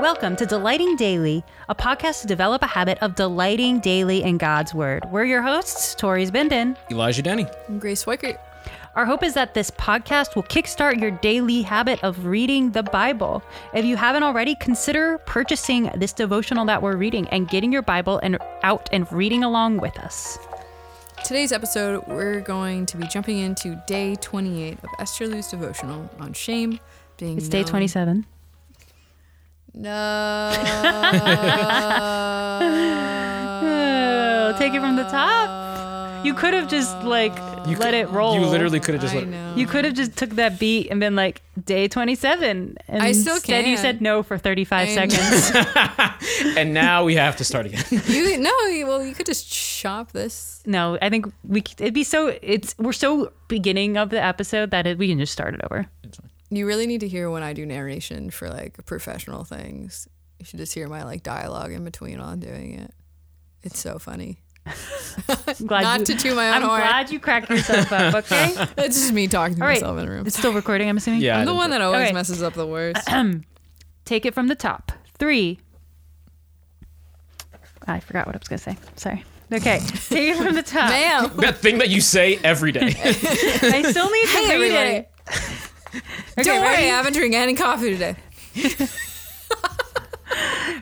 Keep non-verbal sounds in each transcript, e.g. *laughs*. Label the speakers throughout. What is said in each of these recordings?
Speaker 1: Welcome to Delighting Daily, a podcast to develop a habit of delighting daily in God's Word. We're your hosts, Tori's Benden.
Speaker 2: Elijah Denny.
Speaker 3: and Grace Weichert.
Speaker 1: Our hope is that this podcast will kickstart your daily habit of reading the Bible. If you haven't already, consider purchasing this devotional that we're reading and getting your Bible and out and reading along with us.
Speaker 3: Today's episode, we're going to be jumping into day 28 of Esther Liu's devotional on shame being.
Speaker 1: It's day 27.
Speaker 3: No.
Speaker 1: Oh, take it from the top. You could have just like
Speaker 2: You
Speaker 1: let
Speaker 2: could-
Speaker 1: it roll.
Speaker 2: You literally could have just
Speaker 3: I
Speaker 2: let
Speaker 3: know.
Speaker 1: You could have just took that beat and been like day 27 and
Speaker 3: I still
Speaker 1: instead you said no for 35
Speaker 3: I
Speaker 1: seconds. *laughs* *laughs*
Speaker 2: and now we have to start again. *laughs*
Speaker 3: you no. Well, you could just chop this.
Speaker 1: no, I think we it'd be so it's we're so beginning of the episode that it, we can just start it over.
Speaker 3: You really need to hear when I do narration for like professional things. You should just hear my like dialogue in between while I'm doing it. It's so funny.
Speaker 1: I'm glad
Speaker 3: Not
Speaker 1: you,
Speaker 3: to toot my own
Speaker 1: I'm
Speaker 3: horn.
Speaker 1: glad you cracked yourself up, okay? *laughs*
Speaker 3: It's just me talking to
Speaker 1: All right.
Speaker 3: myself in a room.
Speaker 1: It's still recording, I'm assuming.
Speaker 2: Yeah. I
Speaker 3: I'm the one that always
Speaker 1: Okay.
Speaker 3: messes up the worst. *clears throat*
Speaker 1: Take it from the top. 3 ah, I forgot what I was going to say. Sorry. Okay. *laughs* Take it from the top.
Speaker 3: Ma'am.
Speaker 2: that thing that you say every day. *laughs*
Speaker 1: I still need to
Speaker 3: Hey,
Speaker 1: read
Speaker 3: everybody.
Speaker 1: it. Okay,
Speaker 3: Don't worry,
Speaker 1: ready?
Speaker 3: I haven't drank any coffee today. *laughs*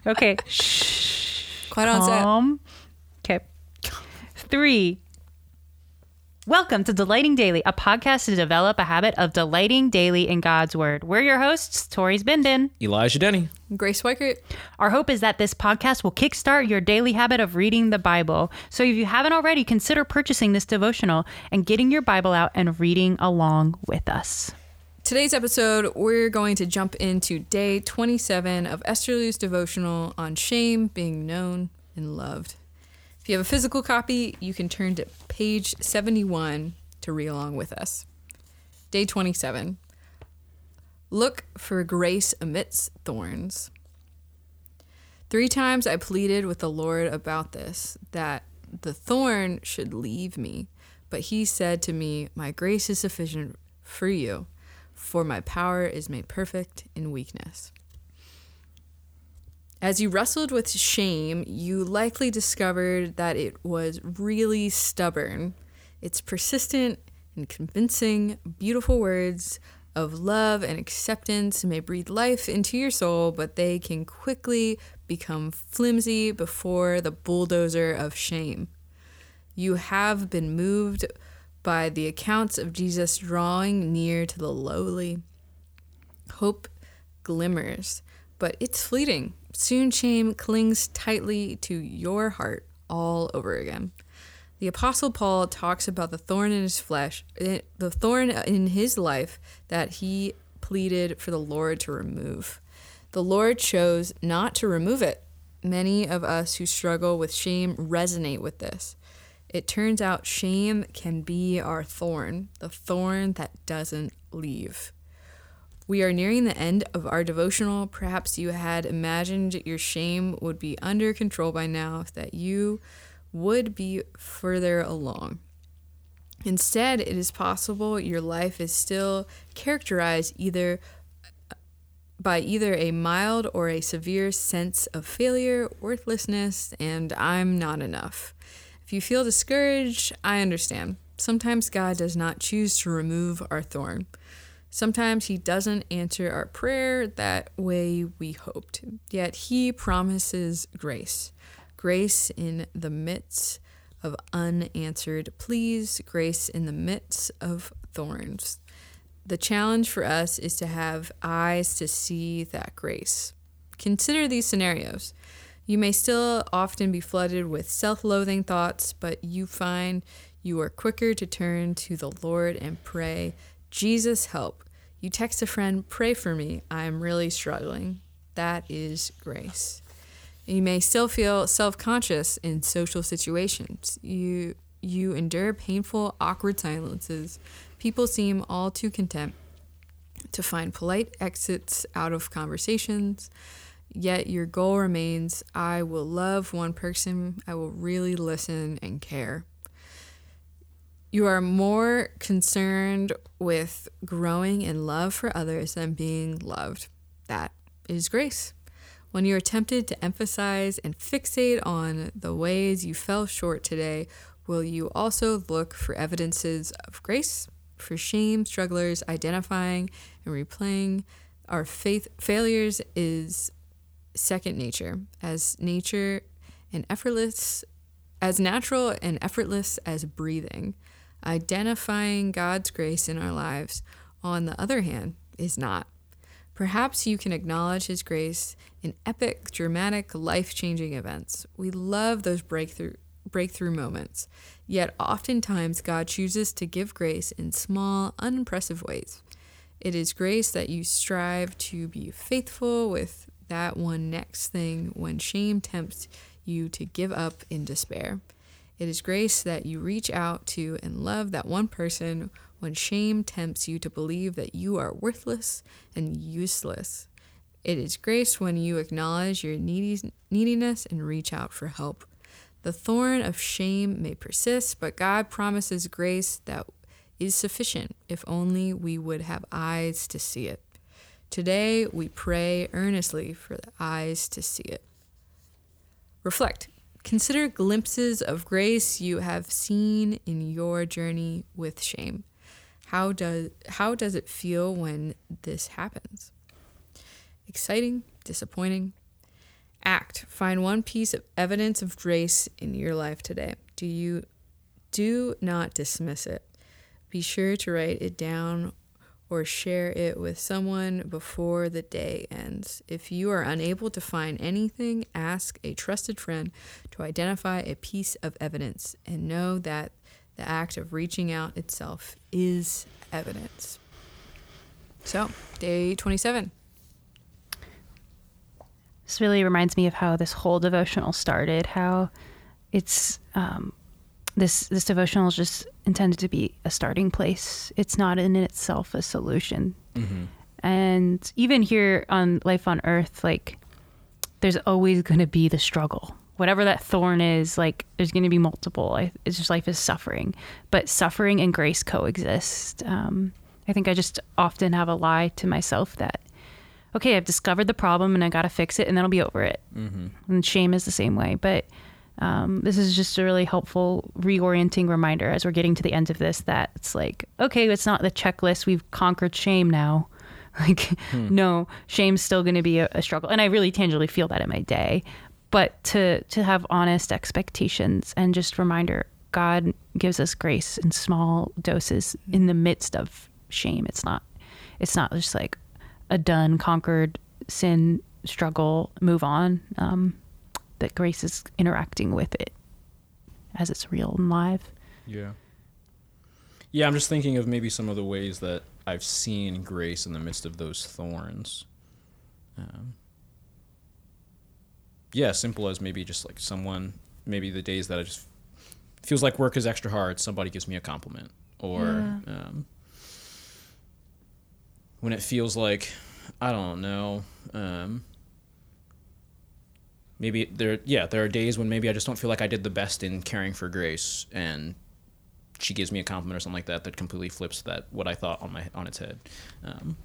Speaker 1: Okay. Shh.
Speaker 3: Quite on set.
Speaker 1: Calm. Okay. Three. Welcome to Delighting Daily, a podcast to develop a habit of delighting daily in God's Word. We're your hosts, Tori's Benden.
Speaker 2: Elijah Denny.
Speaker 3: Grace Weichert.
Speaker 1: Our hope is that this podcast will kickstart your daily habit of reading the Bible. So if you haven't already, consider purchasing this devotional and getting your Bible out and reading along with us.
Speaker 3: Today's episode, we're going to jump into day 27 of Esther Liu's devotional on shame, being known and loved. If you have a physical copy, you can turn to page 71 to read along with us. Day 27. Look for grace amidst thorns. Three times I pleaded with the Lord about this, that the thorn should leave me. But he said to me, My grace is sufficient for you, for my power is made perfect in weakness. As you wrestled with shame, you likely discovered that it was really stubborn. Its persistent and convincing, beautiful words of love and acceptance may breathe life into your soul, but they can quickly become flimsy before the bulldozer of shame. You have been moved by the accounts of Jesus drawing near to the lowly. Hope glimmers, but it's fleeting. Soon shame clings tightly to your heart all over again. The Apostle Paul talks about the thorn in his flesh, eh, the thorn in his life that he pleaded for the Lord to remove. The Lord chose not to remove it. Many of us who struggle with shame resonate with this. It turns out shame can be our thorn, the thorn that doesn't leave. We are nearing the end of our devotional. Perhaps you had imagined your shame would be under control by now, that you would be further along. Instead, it is possible your life is still characterized either uh, by either a mild or a severe sense of failure, worthlessness, and I'm not enough. If you feel discouraged, I understand. Sometimes God does not choose to remove our thorn. Sometimes He doesn't answer our prayer that way we hoped. Yet He promises grace grace in the midst of unanswered pleas, grace in the midst of thorns. The challenge for us is to have eyes to see that grace. Consider these scenarios. You may still often be flooded with self loathing thoughts, but you find you are quicker to turn to the Lord and pray, Jesus, help. You text a friend, pray for me. I am really struggling. That is grace. You may still feel self-conscious in social situations. You you endure painful, awkward silences. People seem all too content to find polite exits out of conversations. Yet your goal remains I will love one person, I will really listen and care. You are more concerned with growing in love for others than being loved. That is grace. When you are tempted to emphasize and fixate on the ways you fell short today, will you also look for evidences of grace? For shame strugglers, identifying and replaying our faith failures is second nature, as nature and effortless, as natural and effortless as breathing. Identifying God's grace in our lives, on the other hand, is not. Perhaps you can acknowledge His grace in epic, dramatic, life changing events. We love those breakthrough, breakthrough moments. Yet, oftentimes, God chooses to give grace in small, unimpressive ways. It is grace that you strive to be faithful with that one next thing when shame tempts you to give up in despair. It is grace that you reach out to and love that one person when shame tempts you to believe that you are worthless and useless. It is grace when you acknowledge your neediness and reach out for help. The thorn of shame may persist, but God promises grace that is sufficient if only we would have eyes to see it. Today, we pray earnestly for the eyes to see it. Reflect. Consider glimpses of grace you have seen in your journey with shame. How does how does it feel when this happens? Exciting, disappointing. Act. Find one piece of evidence of grace in your life today. Do you do not dismiss it. Be sure to write it down or share it with someone before the day ends. If you are unable to find anything, ask a trusted friend to identify a piece of evidence and know that the act of reaching out itself is evidence. So, day 27.
Speaker 1: This really reminds me of how this whole devotional started. How it's um, this this devotional is just intended to be a starting place. It's not in itself a solution. And even here on Life on Earth, like there's always going to be the struggle. Whatever that thorn is, like there's going to be multiple. I, it's just life is suffering, but suffering and grace coexist. Um, I think I just often have a lie to myself that, okay, I've discovered the problem and I got to fix it and then I'll be over it. And shame is the same way. But um, this is just a really helpful reorienting reminder as we're getting to the end of this that it's like, okay, it's not the checklist. We've conquered shame now. *laughs* Like, no, shame's still going to be a, a struggle. And I really tangibly feel that in my day. But to, to have honest expectations and just reminder, God gives us grace in small doses in the midst of shame. It's not, it's not just like a done, conquered sin struggle, move on. Um, that grace is interacting with it as it's real and live.
Speaker 2: Yeah. Yeah, I'm just thinking of maybe some of the ways that I've seen grace in the midst of those thorns. Um, yeah, simple as maybe just like someone, maybe the days that I just feels like work is extra hard, somebody gives me a compliment, or um, when it feels like I don't know. Um, maybe there, yeah, there are days when maybe I just don't feel like I did the best in caring for Grace, and she gives me a compliment or something like that that completely flips that what I thought on my on its head. Um,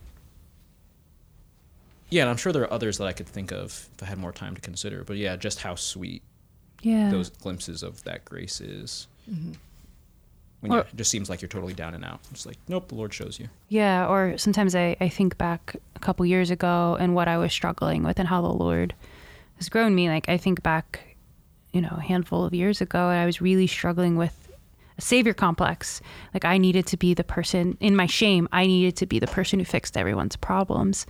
Speaker 2: yeah, and I'm sure there are others that I could think of if I had more time to consider. But yeah, just how sweet
Speaker 1: Yeah.
Speaker 2: those glimpses of that grace is.
Speaker 3: Mm-hmm.
Speaker 2: When
Speaker 1: Or-
Speaker 2: it just seems like you're totally down and out. It's like, nope, the Lord shows you.
Speaker 1: Yeah, or sometimes I, I think back a couple years ago and what I was struggling with and how the Lord has grown me. Like I think back, you know, a handful of years ago and I was really struggling with a savior complex. Like I needed to be the person in my shame, I needed to be the person who fixed everyone's problems.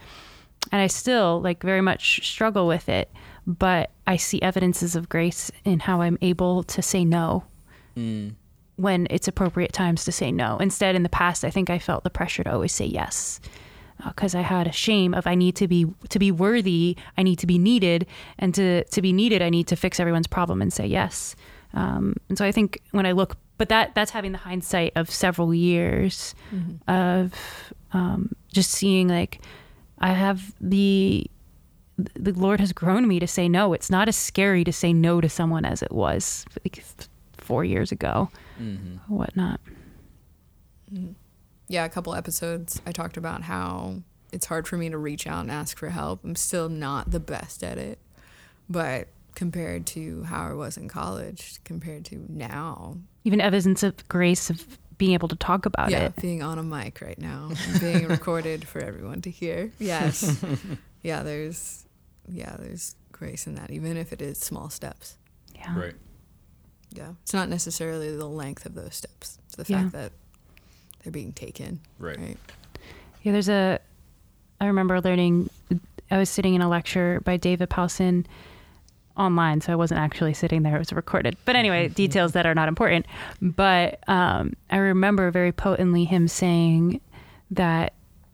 Speaker 1: And I still like very much struggle with it, but I see evidences of grace in how I'm able to say no mm. when it's appropriate times to say no. Instead, in the past, I think I felt the pressure to always say yes because I had a shame of I need to be to be worthy, I need to be needed, and to to be needed, I need to fix everyone's problem and say yes. Um, and so I think when I look, but that that's having the hindsight of several years of um, just seeing like I have the the Lord has grown me to say no. It's not as scary to say no to someone as it was like four years ago, whatnot.
Speaker 3: Yeah, a couple episodes I talked about how it's hard for me to reach out and ask for help. I'm still not the best at it. But compared to how I was in college, compared to now,
Speaker 1: Even evidence of grace of being able to talk about
Speaker 3: yeah,
Speaker 1: it.
Speaker 3: being on a mic right now, being recorded for everyone to hear. Yes. *laughs* yeah, there's yeah, there's grace in that, even if it is small steps.
Speaker 1: Yeah.
Speaker 2: Right.
Speaker 3: Yeah. It's not necessarily the length of those steps. It's the
Speaker 1: Yeah.
Speaker 3: fact that they're being taken.
Speaker 2: Right.
Speaker 3: Right.
Speaker 1: Yeah, there's a. I remember learning. I was sitting in a lecture by David Powlison online, so I wasn't actually sitting there. It was recorded. But anyway, *laughs* details that are not important. But um, I remember very potently him saying that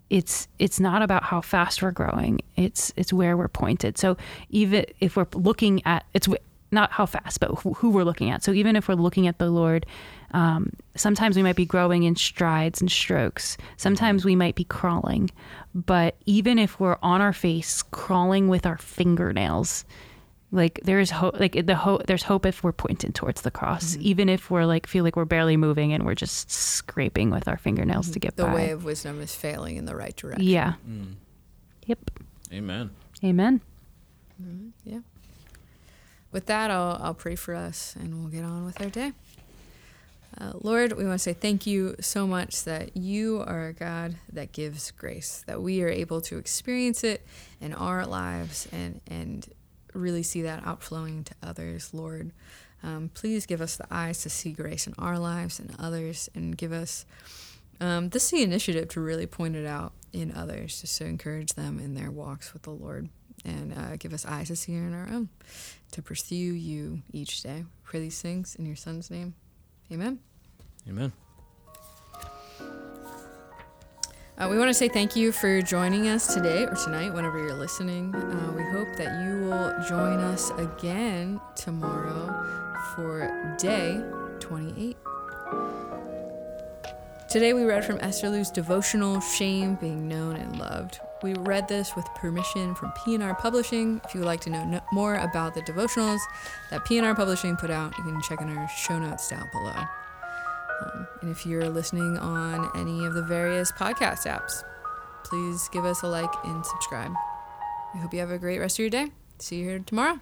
Speaker 1: it's it's not about how fast we're growing. It's it's where we're pointed. So even if we're looking at it's wh- not how fast, but who, who we're looking at. So even if we're looking at the Lord, um, sometimes we might be growing in strides and strokes. Sometimes we might be crawling. But even if we're on our face, crawling with our fingernails, like there is hope. Like the hope. There's hope if we're pointed towards the cross. Even if we're like feel like we're barely moving and we're just scraping with our fingernails to get
Speaker 3: The
Speaker 1: by.
Speaker 3: way of wisdom is failing in the right direction.
Speaker 1: yeah.
Speaker 2: Mm.
Speaker 1: Yep.
Speaker 2: Amen.
Speaker 1: Amen.
Speaker 3: Yeah. With that, I'll, I'll pray for us and we'll get on with our day. Uh, Lord, we want to say thank you so much that you are a God that gives grace, that we are able to experience it in our lives and, and really see that outflowing to others, Lord. Um, please give us the eyes to see grace in our lives and others and give us um, this the initiative to really point it out in others, just to encourage them in their walks with the Lord and uh, give us eyes to see in our own, to pursue you each day. Pray these things in your Son's name. Amen.
Speaker 2: Amen.
Speaker 3: Uh, we want to say thank you for joining us today or tonight, whenever you're listening. Uh, we hope that you will join us again tomorrow for day 28. Today we read from Esther Liu's devotional Shame Being Known and Loved. We read this with permission from P&R Publishing. If you would like to know no- more about the devotionals that P&R Publishing put out, you can check in our show notes down below. Um, and if you're listening on any of the various podcast apps, please give us a like and subscribe. We hope you have a great rest of your day. See you here tomorrow.